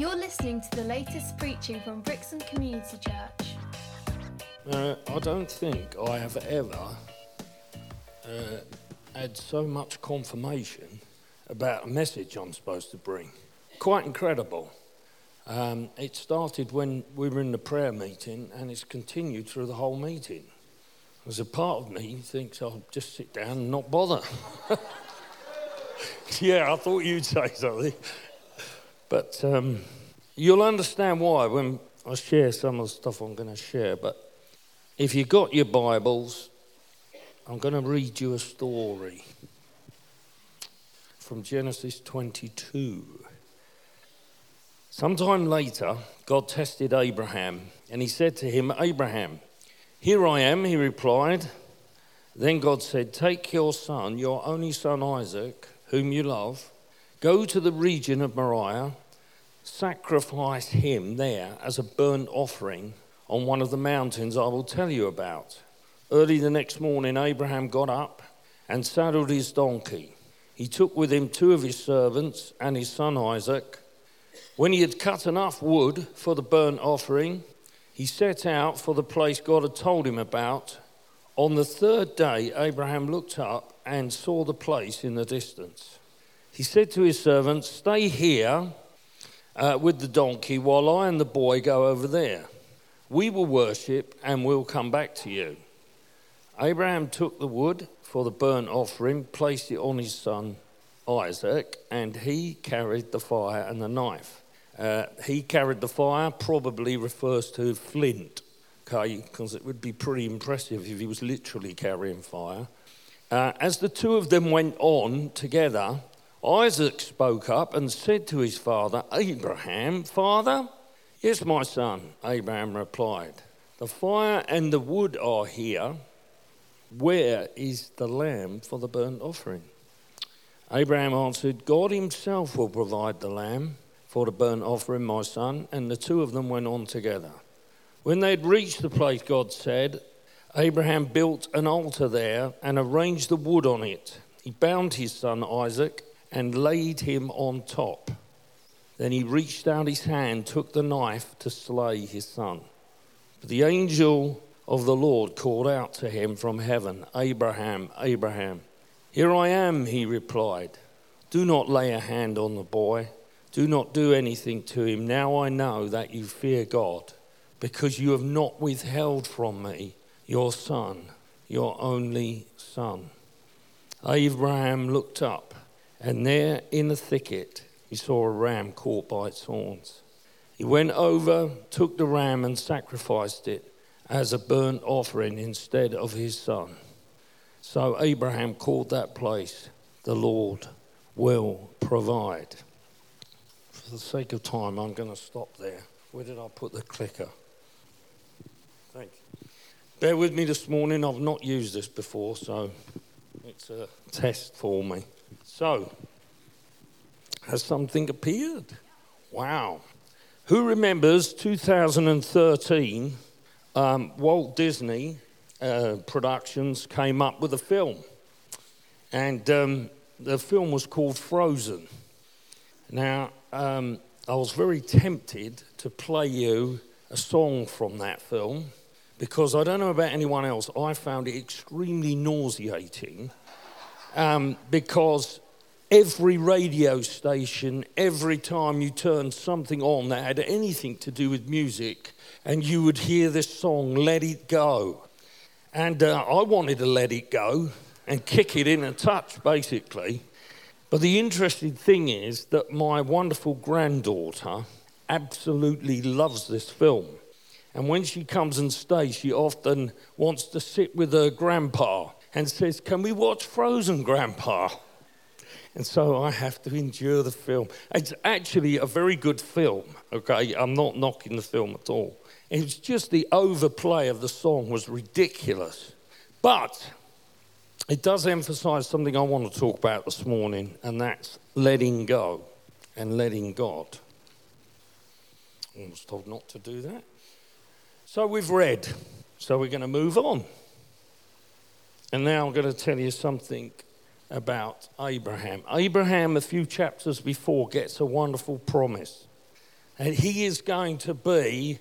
You're listening to the latest preaching from Brixton Community Church. Uh, I don't think I have ever uh, had so much confirmation about a message I'm supposed to bring. Quite incredible. Um, it started when we were in the prayer meeting and it's continued through the whole meeting. There's a part of me thinks I'll just sit down and not bother. yeah, I thought you'd say something. But um, you'll understand why when I share some of the stuff I'm going to share. But if you've got your Bibles, I'm going to read you a story from Genesis 22. Sometime later, God tested Abraham, and he said to him, Abraham, here I am, he replied. Then God said, Take your son, your only son Isaac, whom you love, go to the region of Moriah, sacrifice him there as a burnt offering on one of the mountains I will tell you about. Early the next morning, Abraham got up and saddled his donkey. He took with him two of his servants and his son Isaac. When he had cut enough wood for the burnt offering, he set out for the place God had told him about. On the third day, Abraham looked up and saw the place in the distance. He said to his servants, Stay here uh, with the donkey while I and the boy go over there. We will worship and we'll come back to you. Abraham took the wood for the burnt offering, placed it on his son Isaac, and he carried the fire and the knife. Uh, he carried the fire, probably refers to flint, okay, because it would be pretty impressive if he was literally carrying fire. Uh, as the two of them went on together, Isaac spoke up and said to his father, Abraham, Father? Yes, my son, Abraham replied. The fire and the wood are here. Where is the lamb for the burnt offering? Abraham answered, God himself will provide the lamb for the burnt offering, my son. And the two of them went on together. When they had reached the place God said, Abraham built an altar there and arranged the wood on it. He bound his son Isaac and laid him on top. Then he reached out his hand, took the knife to slay his son. But the angel of the Lord called out to him from heaven, Abraham, Abraham. Here I am, he replied. Do not lay a hand on the boy. Do not do anything to him. Now I know that you fear God, because you have not withheld from me your son, your only son. Abraham looked up and there in the thicket, he saw a ram caught by its horns. He went over, took the ram, and sacrificed it as a burnt offering instead of his son. So Abraham called that place, The Lord Will Provide. For the sake of time, I'm going to stop there. Where did I put the clicker? Thank you. Bear with me this morning. I've not used this before, so it's a test for me. So, has something appeared? Wow. Who remembers 2013? Um, Walt Disney uh, Productions came up with a film, and um, the film was called Frozen. Now, um, I was very tempted to play you a song from that film because I don't know about anyone else, I found it extremely nauseating um, because every radio station, every time you turned something on that had anything to do with music, and you would hear this song, Let It Go. And uh, I wanted to let it go and kick it in a touch, basically. But the interesting thing is that my wonderful granddaughter absolutely loves this film. And when she comes and stays, she often wants to sit with her grandpa and says, Can we watch Frozen, Grandpa? And so I have to endure the film. It's actually a very good film, okay? I'm not knocking the film at all. It's just the overplay of the song was ridiculous. But it does emphasize something I want to talk about this morning, and that's letting go and letting God. I was told not to do that. So we've read, so we're going to move on. And now I'm going to tell you something about Abraham. Abraham, a few chapters before, gets a wonderful promise. And he is going to be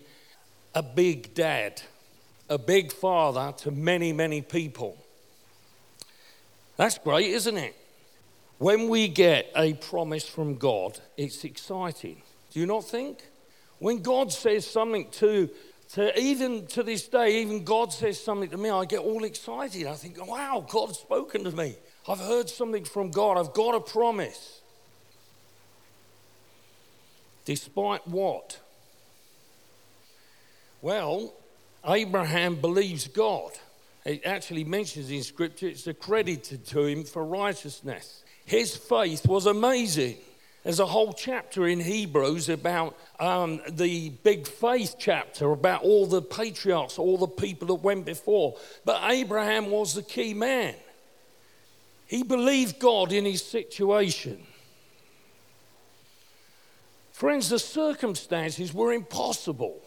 a big dad, a big father to many, many people. That's great, isn't it? When we get a promise from God, it's exciting. Do you not think? When God says something to, to even to this day, even God says something to me, I get all excited. I think, wow, God's spoken to me. I've heard something from God. I've got a promise. Despite what? Well, Abraham believes God. It actually mentions in Scripture it's accredited to him for righteousness. His faith was amazing. There's a whole chapter in Hebrews about um, the big faith chapter, about all the patriarchs, all the people that went before. But Abraham was the key man. He believed God in his situation. Friends, the circumstances were impossible.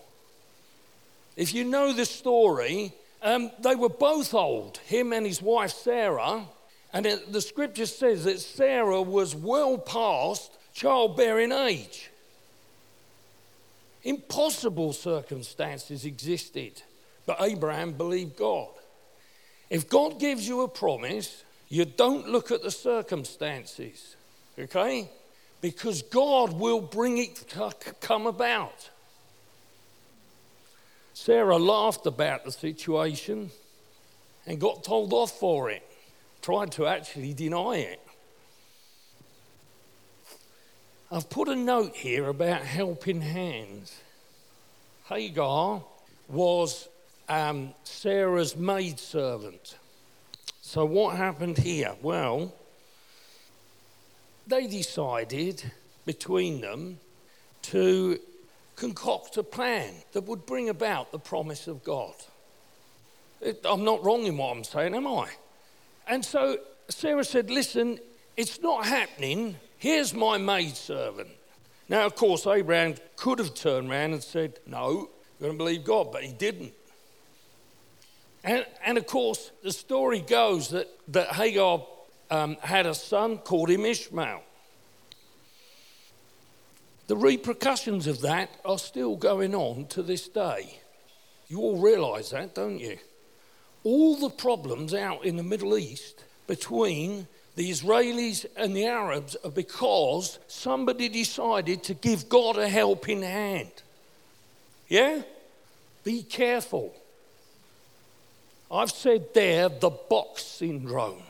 If you know the story, um, they were both old, him and his wife Sarah. And it, the scripture says that Sarah was well past childbearing age. Impossible circumstances existed, but Abraham believed God. If God gives you a promise, you don't look at the circumstances, okay? Because God will bring it to come about. Sarah laughed about the situation and got told off for it, tried to actually deny it. I've put a note here about helping hands. Hagar was um, Sarah's maidservant. So, what happened here? Well, they decided between them to concoct a plan that would bring about the promise of God. I'm not wrong in what I'm saying, am I? And so Sarah said, Listen, it's not happening. Here's my maidservant. Now, of course, Abraham could have turned around and said, No, you're going to believe God, but he didn't. And, and of course, the story goes that, that Hagar um, had a son, called him Ishmael. The repercussions of that are still going on to this day. You all realize that, don't you? All the problems out in the Middle East between the Israelis and the Arabs are because somebody decided to give God a helping hand. Yeah? Be careful. I've said there the box syndrome.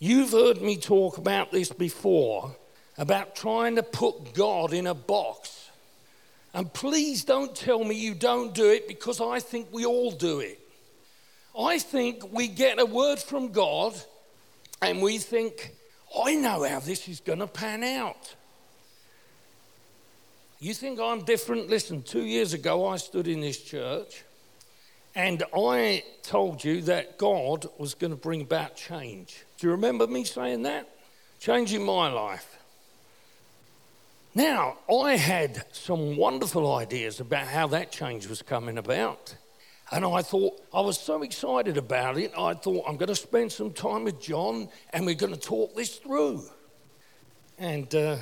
You've heard me talk about this before about trying to put God in a box. And please don't tell me you don't do it because I think we all do it. I think we get a word from God and we think, I know how this is going to pan out. You think I'm different? Listen, two years ago I stood in this church and I told you that God was going to bring about change. Do you remember me saying that? Change in my life. Now, I had some wonderful ideas about how that change was coming about. And I thought, I was so excited about it, I thought, I'm going to spend some time with John and we're going to talk this through. And, uh,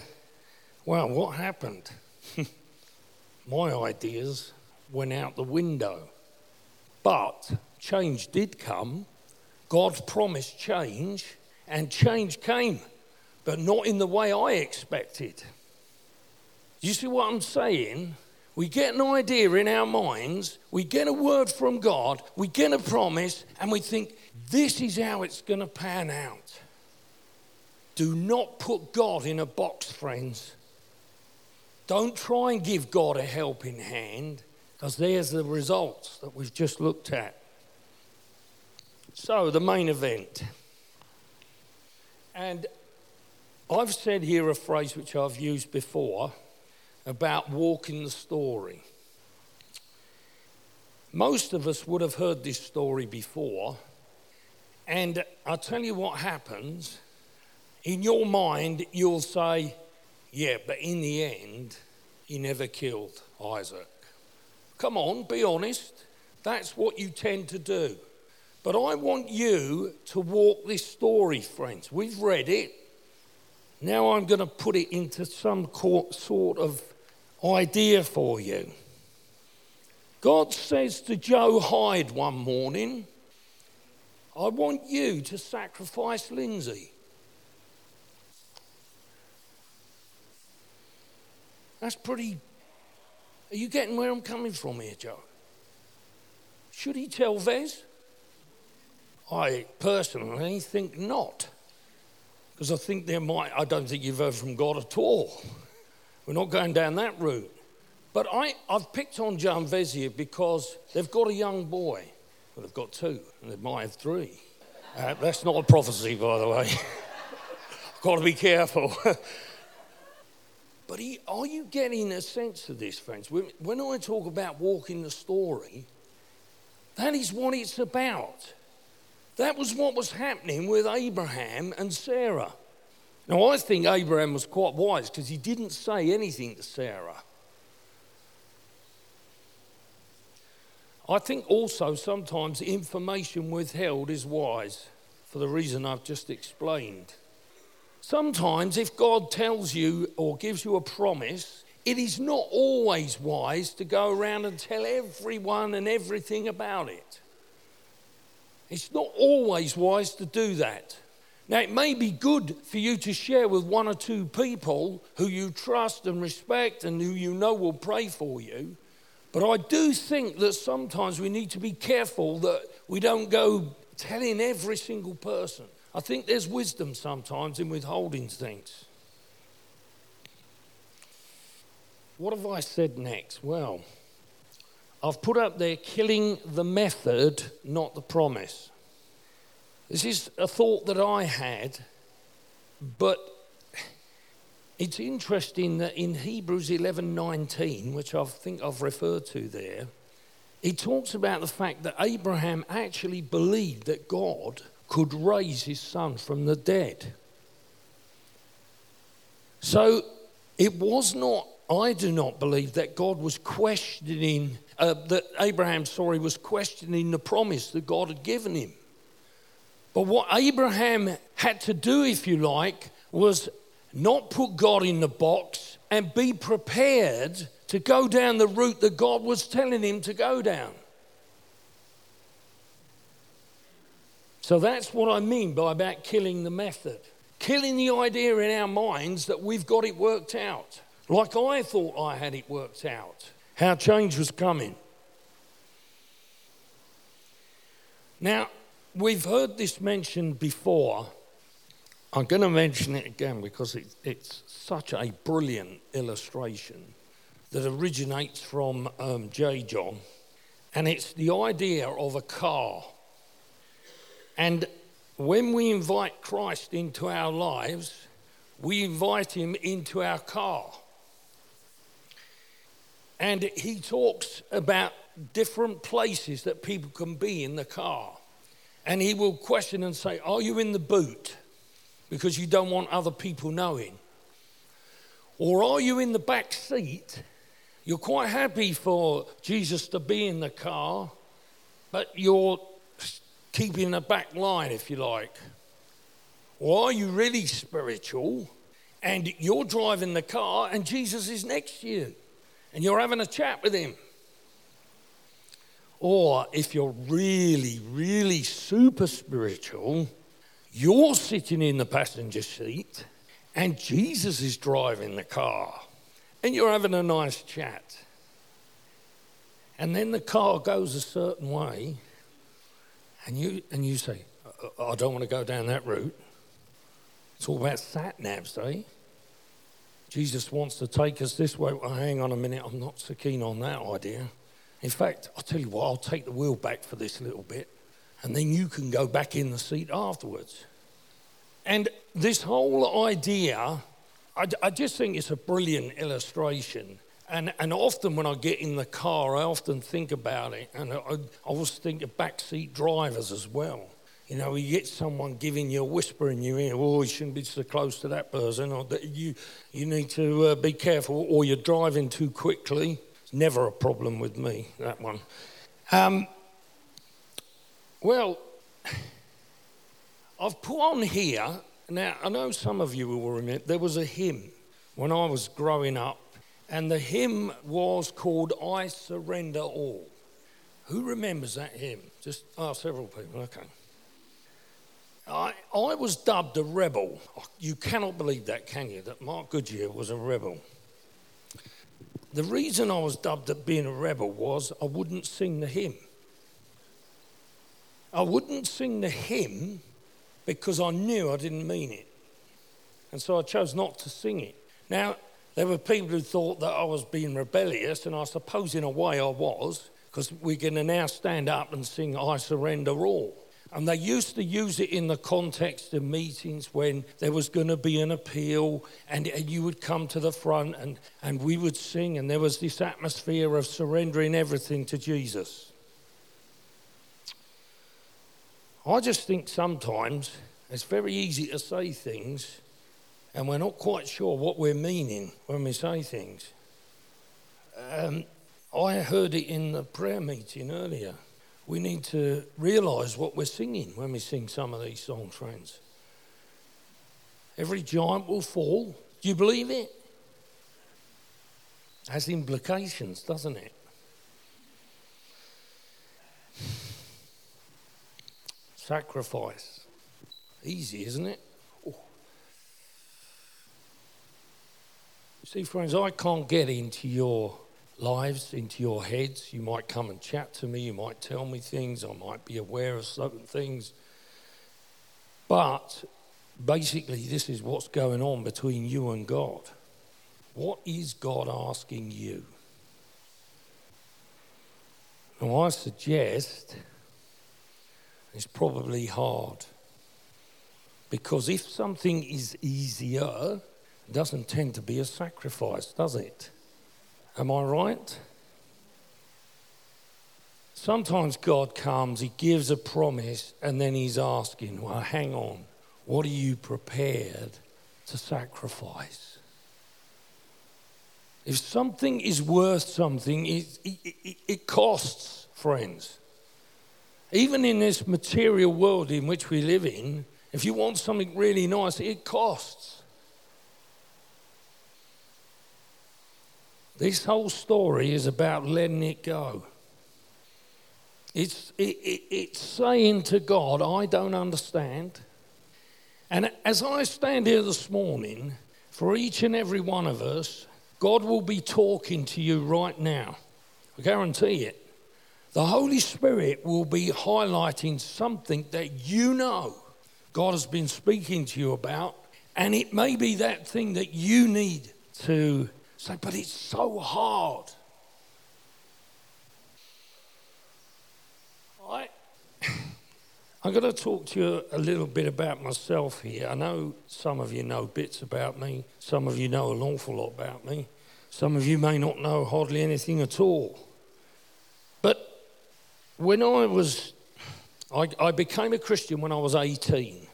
well, what happened? My ideas went out the window. But change did come. God promised change, and change came, but not in the way I expected. You see what I'm saying? We get an idea in our minds, we get a word from God, we get a promise, and we think, this is how it's going to pan out. Do not put God in a box, friends. Don't try and give God a helping hand, because there's the results that we've just looked at. So, the main event. And I've said here a phrase which I've used before about walking the story. Most of us would have heard this story before, and I'll tell you what happens. In your mind, you'll say, Yeah, but in the end, he never killed Isaac. Come on, be honest. That's what you tend to do. But I want you to walk this story, friends. We've read it. Now I'm going to put it into some sort of idea for you. God says to Joe Hyde one morning, I want you to sacrifice Lindsay. That's pretty. Are you getting where I'm coming from here, Joe? Should he tell Vez? I personally think not. Because I think there might, I don't think you've heard from God at all. We're not going down that route. But I, I've picked on John Vezier because they've got a young boy. Well, they've got two, and they might have three. Uh, that's not a prophecy, by the way. I've got to be careful. but he, are you getting a sense of this, friends? When, when I talk about walking the story, that is what it's about. That was what was happening with Abraham and Sarah. Now, I think Abraham was quite wise because he didn't say anything to Sarah. I think also sometimes information withheld is wise for the reason I've just explained. Sometimes, if God tells you or gives you a promise, it is not always wise to go around and tell everyone and everything about it. It's not always wise to do that. Now, it may be good for you to share with one or two people who you trust and respect and who you know will pray for you. But I do think that sometimes we need to be careful that we don't go telling every single person. I think there's wisdom sometimes in withholding things. What have I said next? Well, I've put up there killing the method, not the promise. This is a thought that I had, but it's interesting that in Hebrews 11:19, which I think I've referred to there, it talks about the fact that Abraham actually believed that God could raise his son from the dead. So it was not I do not believe that God was questioning, uh, that Abraham, sorry, was questioning the promise that God had given him. But what Abraham had to do, if you like, was not put God in the box and be prepared to go down the route that God was telling him to go down. So that's what I mean by about killing the method. Killing the idea in our minds that we've got it worked out like I thought I had it worked out, how change was coming. Now, we've heard this mentioned before. I'm going to mention it again because it, it's such a brilliant illustration that originates from um, J. John, and it's the idea of a car. And when we invite Christ into our lives, we invite him into our car. And he talks about different places that people can be in the car. And he will question and say, Are you in the boot? Because you don't want other people knowing. Or are you in the back seat? You're quite happy for Jesus to be in the car, but you're keeping the back line, if you like. Or are you really spiritual and you're driving the car and Jesus is next to you? and you're having a chat with him. Or if you're really, really super spiritual, you're sitting in the passenger seat and Jesus is driving the car and you're having a nice chat. And then the car goes a certain way and you, and you say, I don't want to go down that route. It's all about sat navs, eh? Jesus wants to take us this way. Well, hang on a minute, I'm not so keen on that idea. In fact, I'll tell you what, I'll take the wheel back for this little bit, and then you can go back in the seat afterwards. And this whole idea, I, I just think it's a brilliant illustration. And, and often when I get in the car, I often think about it, and I, I always think of backseat drivers as well. You know, you get someone giving you a whisper in your ear, oh, you shouldn't be so close to that person, or that you, you need to uh, be careful, or you're driving too quickly. It's never a problem with me, that one. Um, well, I've put on here, now I know some of you will remember, there was a hymn when I was growing up, And the hymn was called I Surrender All. Who remembers that hymn? Just, oh, several people, okay. I, I was dubbed a rebel. Oh, you cannot believe that, can you? That Mark Goodyear was a rebel. The reason I was dubbed at being a rebel was I wouldn't sing the hymn. I wouldn't sing the hymn because I knew I didn't mean it. And so I chose not to sing it. Now, there were people who thought that I was being rebellious, and I suppose in a way I was, because we're going to now stand up and sing I Surrender All. And they used to use it in the context of meetings when there was going to be an appeal, and, and you would come to the front and, and we would sing, and there was this atmosphere of surrendering everything to Jesus. I just think sometimes it's very easy to say things and we're not quite sure what we're meaning when we say things. Um, I heard it in the prayer meeting earlier. We need to realise what we're singing when we sing some of these songs, friends. Every giant will fall. Do you believe it? Has implications, doesn't it? Sacrifice. Easy, isn't it? See, friends, I can't get into your lives, into your heads. You might come and chat to me, you might tell me things, I might be aware of certain things. But basically, this is what's going on between you and God. What is God asking you? Now, I suggest it's probably hard. Because if something is easier, doesn't tend to be a sacrifice, does it? Am I right? Sometimes God comes, He gives a promise, and then He's asking, Well, hang on, what are you prepared to sacrifice? If something is worth something, it, it, it, costs, friends. Even in this material world in which we live in, if you want something really nice, it costs. This whole story is about letting it go. It's, it, it, it's saying to God, I don't understand. And as I stand here this morning, for each and every one of us, God will be talking to you right now. I guarantee it. The Holy Spirit will be highlighting something that you know God has been speaking to you about, and it may be that thing that you need to Say, but it's so hard. I, I'm going to talk to you a little bit about myself here. I know some of you know bits about me, some of you know an awful lot about me, some of you may not know hardly anything at all. But when I was, I, I became a Christian when I was 18.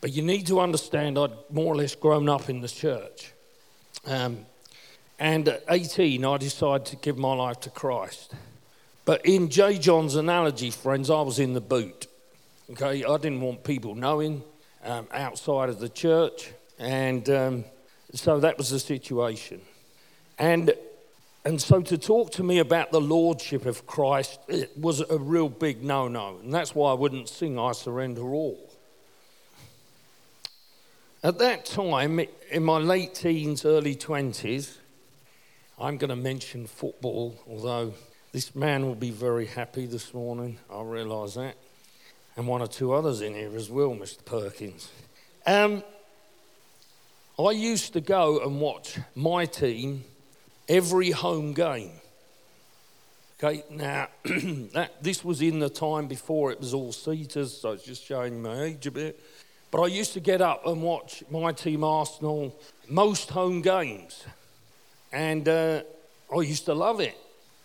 But you need to understand, I'd more or less grown up in the church. Um, and at 18, I decided to give my life to Christ. But in J. John's analogy, friends, I was in the boot. Okay, I didn't want people knowing um, outside of the church. And um, so that was the situation. And, and so to talk to me about the lordship of Christ it was a real big no no. And that's why I wouldn't sing I Surrender All. At that time, in my late teens, early 20s, I'm going to mention football, although this man will be very happy this morning. I realise that. And one or two others in here as well, Mr. Perkins. Um, I used to go and watch my team every home game. Okay, now that, this was in the time before it was all seaters, so it's just showing my age a bit. But I used to get up and watch my team Arsenal most home games. And uh, I used to love it.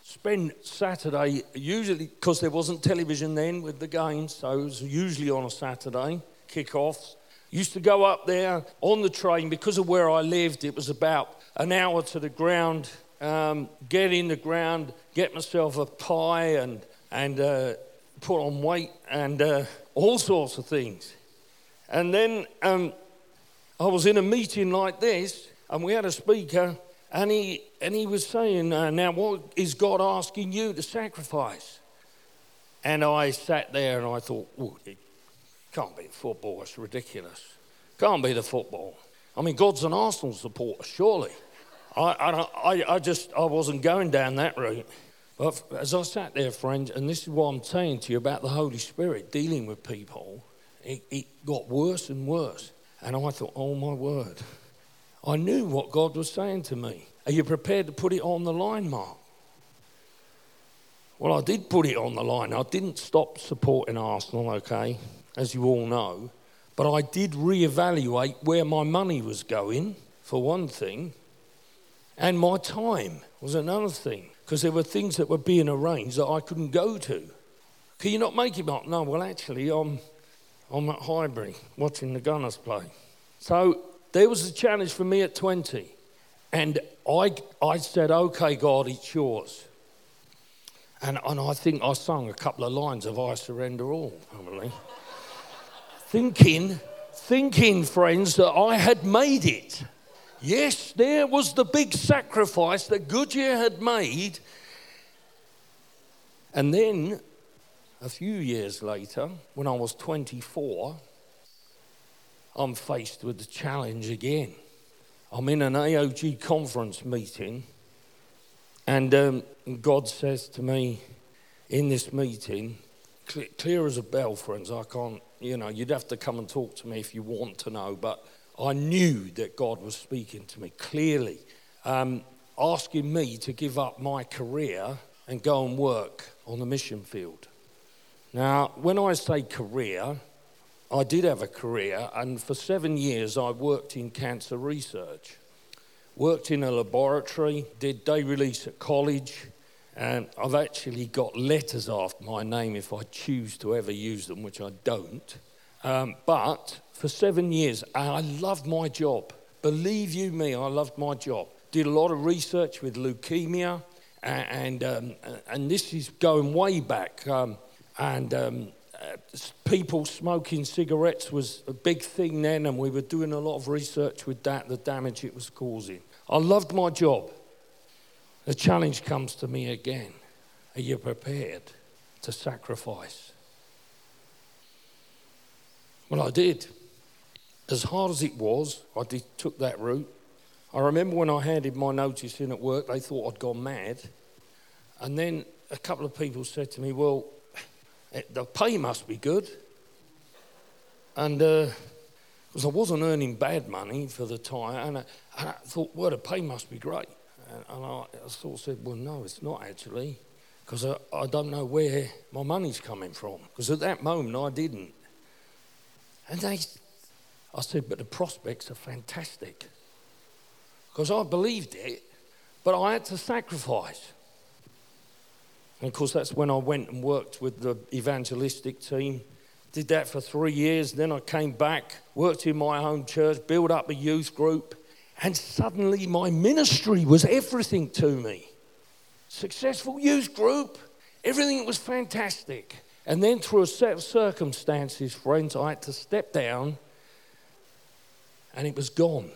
Spend Saturday, usually, because there wasn't television then with the games, so it was usually on a Saturday, kickoffs. Used to go up there on the train because of where I lived. It was about an hour to the ground. Um, get in the ground, get myself a pie and, and uh, put on weight and uh, all sorts of things. And then um, I was in a meeting like this, and we had a speaker, And he, and he was saying, uh, Now, what is God asking you to sacrifice? And I sat there and I thought, well, it can't be football, it's ridiculous. Can't be the football. I mean, God's an Arsenal supporter, surely. I, I, I just I wasn't going down that route. But as I sat there, friends, and this is what I'm saying to you about the Holy Spirit dealing with people, it, it got worse and worse. And I thought, oh my word. I knew what God was saying to me. Are you prepared to put it on the line, Mark? Well, I did put it on the line. I didn't stop supporting Arsenal, okay, as you all know. But I did reevaluate where my money was going, for one thing, and my time was another thing, because there were things that were being arranged that I couldn't go to. Can you not make it Mark? No, well, actually, I'm, I'm at Highbury watching the Gunners play. So there was a challenge for me at 20. And I, I said, okay, God, it's yours. And, and I think I sung a couple of lines of I Surrender All, probably. thinking, thinking, friends, that I had made it. Yes, there was the big sacrifice that Goodyear had made. And then, a few years later, when I was 24, I'm faced with the challenge again. I'm in an AOG conference meeting, and um, God says to me in this meeting, clear, clear as a bell, friends, I can't, you know, you'd have to come and talk to me if you want to know, but I knew that God was speaking to me clearly, um, asking me to give up my career and go and work on the mission field. Now, when I say career, I did have a career, and for seven years I worked in cancer research. Worked in a laboratory, did day release at college, and I've actually got letters after my name if I choose to ever use them, which I don't. Um, but for seven years, I loved my job. Believe you me, I loved my job. Did a lot of research with leukemia, and, and, um, and this is going way back. Um, and um, people smoking cigarettes was a big thing then, and we were doing a lot of research with that, the damage it was causing. I loved my job. The challenge comes to me again Are you prepared to sacrifice? Well, I did. As hard as it was, I did, took that route. I remember when I handed my notice in at work, they thought I'd gone mad. And then a couple of people said to me, Well, the pay must be good. And because uh, I wasn't earning bad money for the time, and I, and I thought, well, the pay must be great. And, and I, I, sort of said, well, no, it's not actually, because I, I don't know where my money's coming from. Because at that moment, I didn't. And they, I said, but the prospects are fantastic. Because I believed it, but I had to sacrifice. And of course, that's when I went and worked with the evangelistic team. Did that for three years. Then I came back, worked in my home church, built up a youth group, and suddenly my ministry was everything to me. Successful youth group, everything was fantastic. And then, through a set of circumstances, friends, I had to step down and it was gone.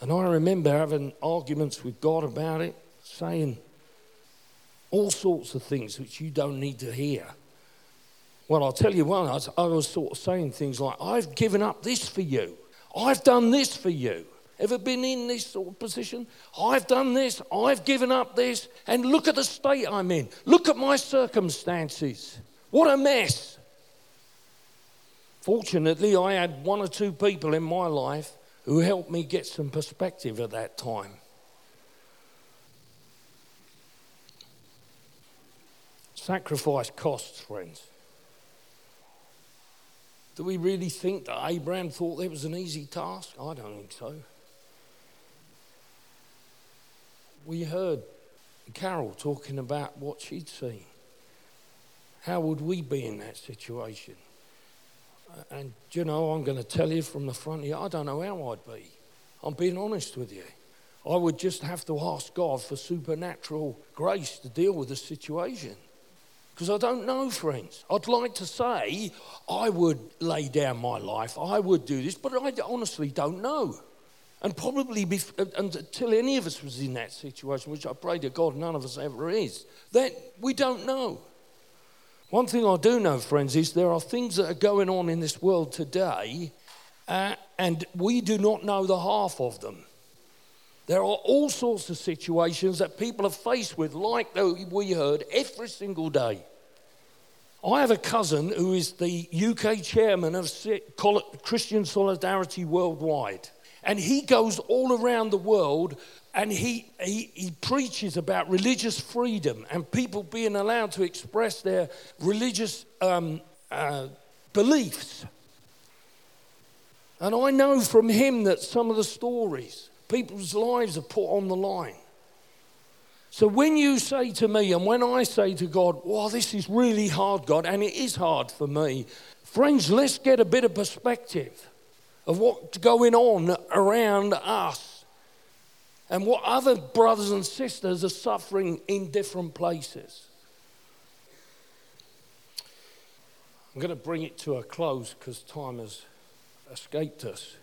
And I remember having arguments with God about it, saying, all sorts of things which you don't need to hear. Well, I'll tell you one, I was, I was sort of saying things like, I've given up this for you. I've done this for you. Ever been in this sort of position? I've done this, I've given up this, and look at the state I'm in. Look at my circumstances. What a mess. Fortunately, I had one or two people in my life who helped me get some perspective at that time. Sacrifice costs, friends. Do we really think that Abraham thought that was an easy task? I don't think so. We heard Carol talking about what she'd seen. How would we be in that situation? Uh, and you know, I'm going to tell you from the front here, I don't know how I'd be. I'm being honest with you. I would just have to ask God for supernatural grace to deal with the situation. Because I don't know, friends. I'd like to say I would lay down my life, I would do this, but I honestly don't know. And probably bef- until any of us was in that situation, which I pray to God none of us ever is, that we don't know. One thing I do know, friends, is there are things that are going on in this world today, uh, and we do not know the half of them. There are all sorts of situations that people are faced with, like we heard every single day. I have a cousin who is the UK chairman of Christian Solidarity Worldwide. And he goes all around the world and he, he, he, preaches about religious freedom and people being allowed to express their religious um, uh, beliefs. And I know from him that some of the stories, people's lives are put on the line. So when you say to me, and when I say to God, well, this is really hard, God, and it is hard for me, friends, let's get a bit of perspective of what's going on around us and what other brothers and sisters are suffering in different places. I'm going to bring it to a close because time has escaped us.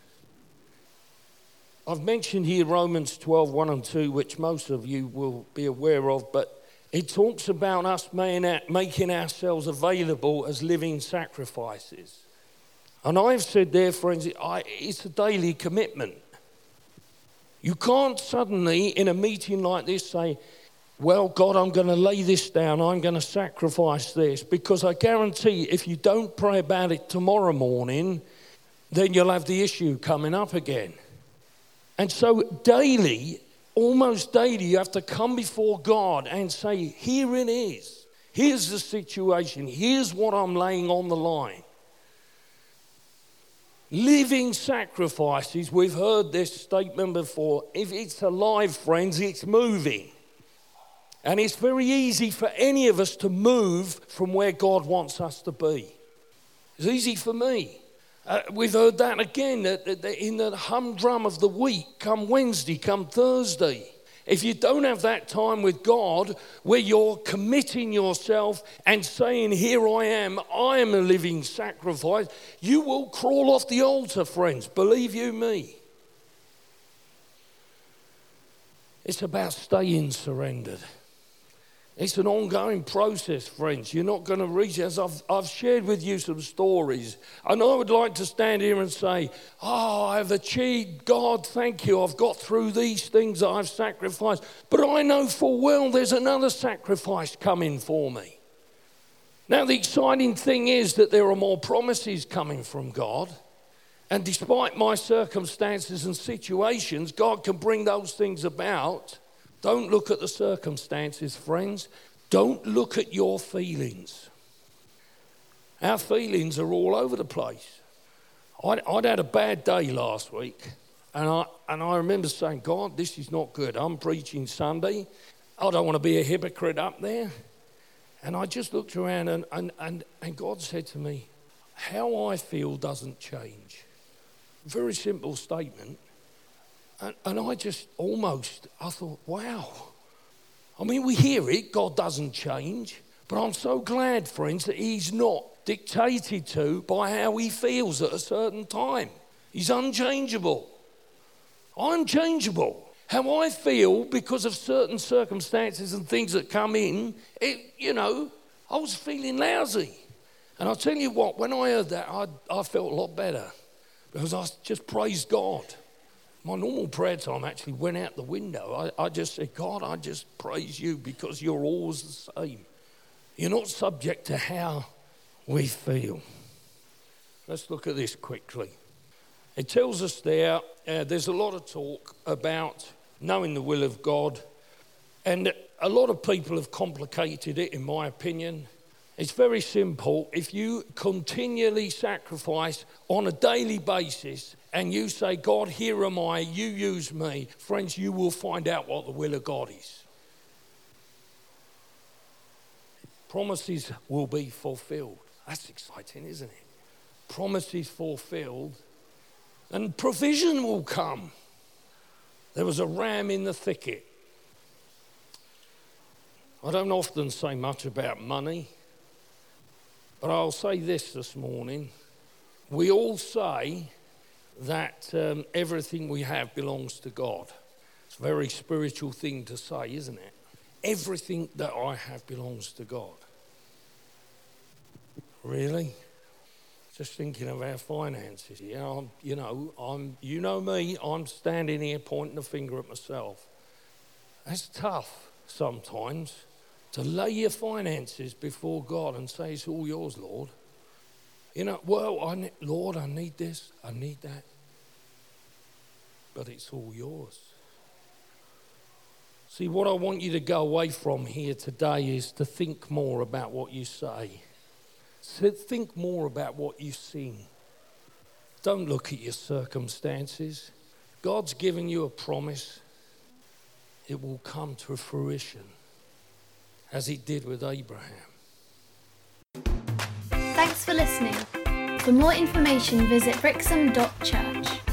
I've mentioned here Romans 12, 1 and 2, which most of you will be aware of, but it talks about us making ourselves available as living sacrifices. And I've said there, friends, it's a daily commitment. You can't suddenly, in a meeting like this, say, Well, God, I'm going to lay this down, I'm going to sacrifice this, because I guarantee if you don't pray about it tomorrow morning, then you'll have the issue coming up again. And so, daily, almost daily, you have to come before God and say, Here it is. Here's the situation. Here's what I'm laying on the line. Living sacrifices, we've heard this statement before. If it's alive, friends, it's moving. And it's very easy for any of us to move from where God wants us to be. It's easy for me. Uh, we've heard that again in the humdrum of the week, come Wednesday, come Thursday. If you don't have that time with God where you're committing yourself and saying, Here I am, I am a living sacrifice, you will crawl off the altar, friends. Believe you me. It's about staying surrendered. It's an ongoing process, friends. You're not going to reach as I've, I've shared with you some stories. And I would like to stand here and say, ah, Oh, I've achieved, God, thank you. I've got through these things that I've sacrificed. But I know full well there's another sacrifice coming for me. Now, the exciting thing is that there are more promises coming from God. And despite my circumstances and situations, God can bring those things about. Don't look at the circumstances, friends. Don't look at your feelings. Our feelings are all over the place. I'd, I'd, had a bad day last week, and I, and I remember saying, God, this is not good. I'm preaching Sunday. I don't want to be a hypocrite up there. And I just looked around, and, and, and, and God said to me, How I feel doesn't change. Very simple statement. And, and I just almost, I thought, wow. I mean, we hear it, God doesn't change. But I'm so glad, friends, that He's not dictated to by how He feels at a certain time. He's unchangeable. I'm changeable. How I feel because of certain circumstances and things that come in, it, you know, I was feeling lousy. And I'll tell you what, when I heard that, I, I felt a lot better because I just praised God my normal prayer time actually went out the window. I, I just said, God, I just praise you because you're always the same. You're not subject to how we feel. Let's look at this quickly. It tells us there, uh, there's a lot of talk about knowing the will of God, and a lot of people have complicated it, in my opinion. It's very simple. If you continually sacrifice on a daily basis and you say, God, here am I, you use me, friends, you will find out what the will of God is. Promises will be fulfilled. That's exciting, isn't it? Promises fulfilled, and provision will come. There was a ram in the thicket. I don't often say much about money. But I'll say this this morning. We all say that um, everything we have belongs to God. It's a very spiritual thing to say, isn't it? Everything that I have belongs to God. Really? Just thinking of our finances. Yeah, I'm, you know, I'm, you know me, I'm standing here pointing a finger at myself. That's tough sometimes to lay your finances before God and say, It's all yours, Lord. You know, well, I need, Lord, I need this, I need that. But it's all yours. See, what I want you to go away from here today is to think more about what you say. So think more about what you sing. Don't look at your circumstances. God's given you a promise, it will come to fruition as it did with Abraham. Thanks for listening. For more information, visit brixham.church.